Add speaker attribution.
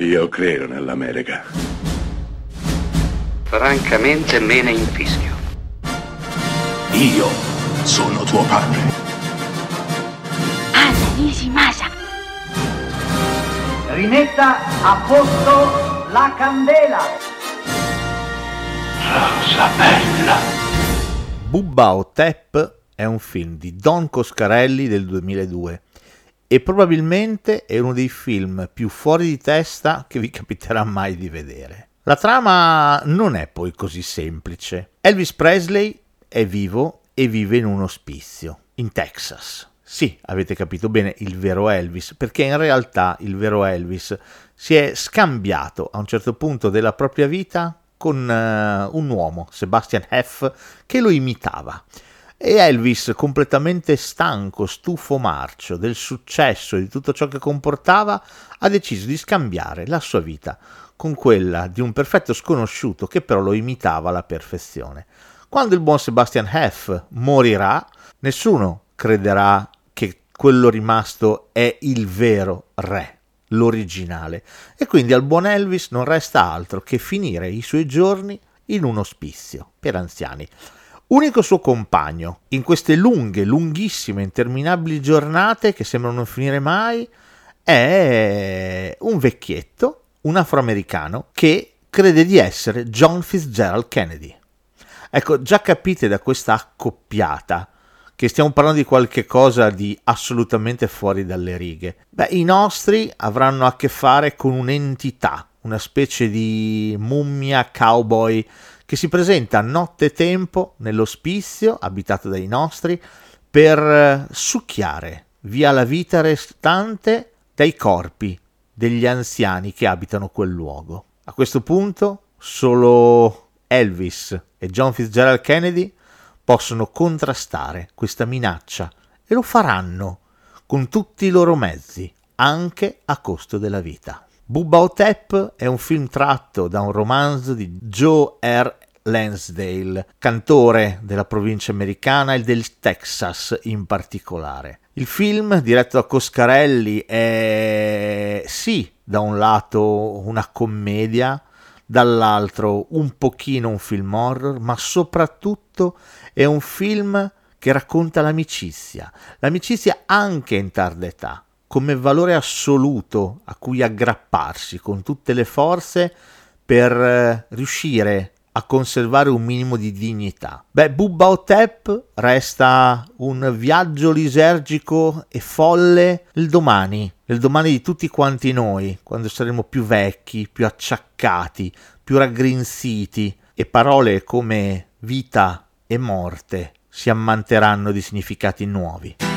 Speaker 1: Io credo nell'America.
Speaker 2: Francamente me ne infischio.
Speaker 3: Io sono tuo padre.
Speaker 4: Anna Nishimasa.
Speaker 5: Rimetta a posto la candela.
Speaker 3: Rosa bella.
Speaker 6: Bubba o Tep è un film di Don Coscarelli del 2002 e probabilmente è uno dei film più fuori di testa che vi capiterà mai di vedere. La trama non è poi così semplice. Elvis Presley è vivo e vive in un ospizio, in Texas. Sì, avete capito bene, il vero Elvis, perché in realtà il vero Elvis si è scambiato a un certo punto della propria vita con uh, un uomo, Sebastian Heff, che lo imitava. E Elvis, completamente stanco, stufo marcio del successo e di tutto ciò che comportava, ha deciso di scambiare la sua vita con quella di un perfetto sconosciuto che però lo imitava alla perfezione. Quando il buon Sebastian Heff morirà, nessuno crederà che quello rimasto è il vero re, l'originale, e quindi al buon Elvis non resta altro che finire i suoi giorni in un ospizio per anziani. Unico suo compagno in queste lunghe, lunghissime, interminabili giornate che sembrano non finire mai è un vecchietto, un afroamericano che crede di essere John Fitzgerald Kennedy. Ecco, già capite da questa accoppiata che stiamo parlando di qualche cosa di assolutamente fuori dalle righe. Beh, i nostri avranno a che fare con un'entità, una specie di mummia cowboy che si presenta nottetempo nell'ospizio abitato dai nostri per eh, succhiare via la vita restante dai corpi degli anziani che abitano quel luogo. A questo punto solo Elvis e John Fitzgerald Kennedy possono contrastare questa minaccia e lo faranno con tutti i loro mezzi, anche a costo della vita. Bubba Otep è un film tratto da un romanzo di Joe R. Lansdale, cantore della provincia americana e del Texas in particolare. Il film, diretto da Coscarelli, è sì, da un lato una commedia, dall'altro un pochino un film horror, ma soprattutto è un film che racconta l'amicizia, l'amicizia anche in tarda età come valore assoluto a cui aggrapparsi con tutte le forze per eh, riuscire a conservare un minimo di dignità. Beh, Bubba Otep resta un viaggio lisergico e folle il domani, il domani di tutti quanti noi, quando saremo più vecchi, più acciaccati, più raggrinziti e parole come vita e morte si ammanteranno di significati nuovi.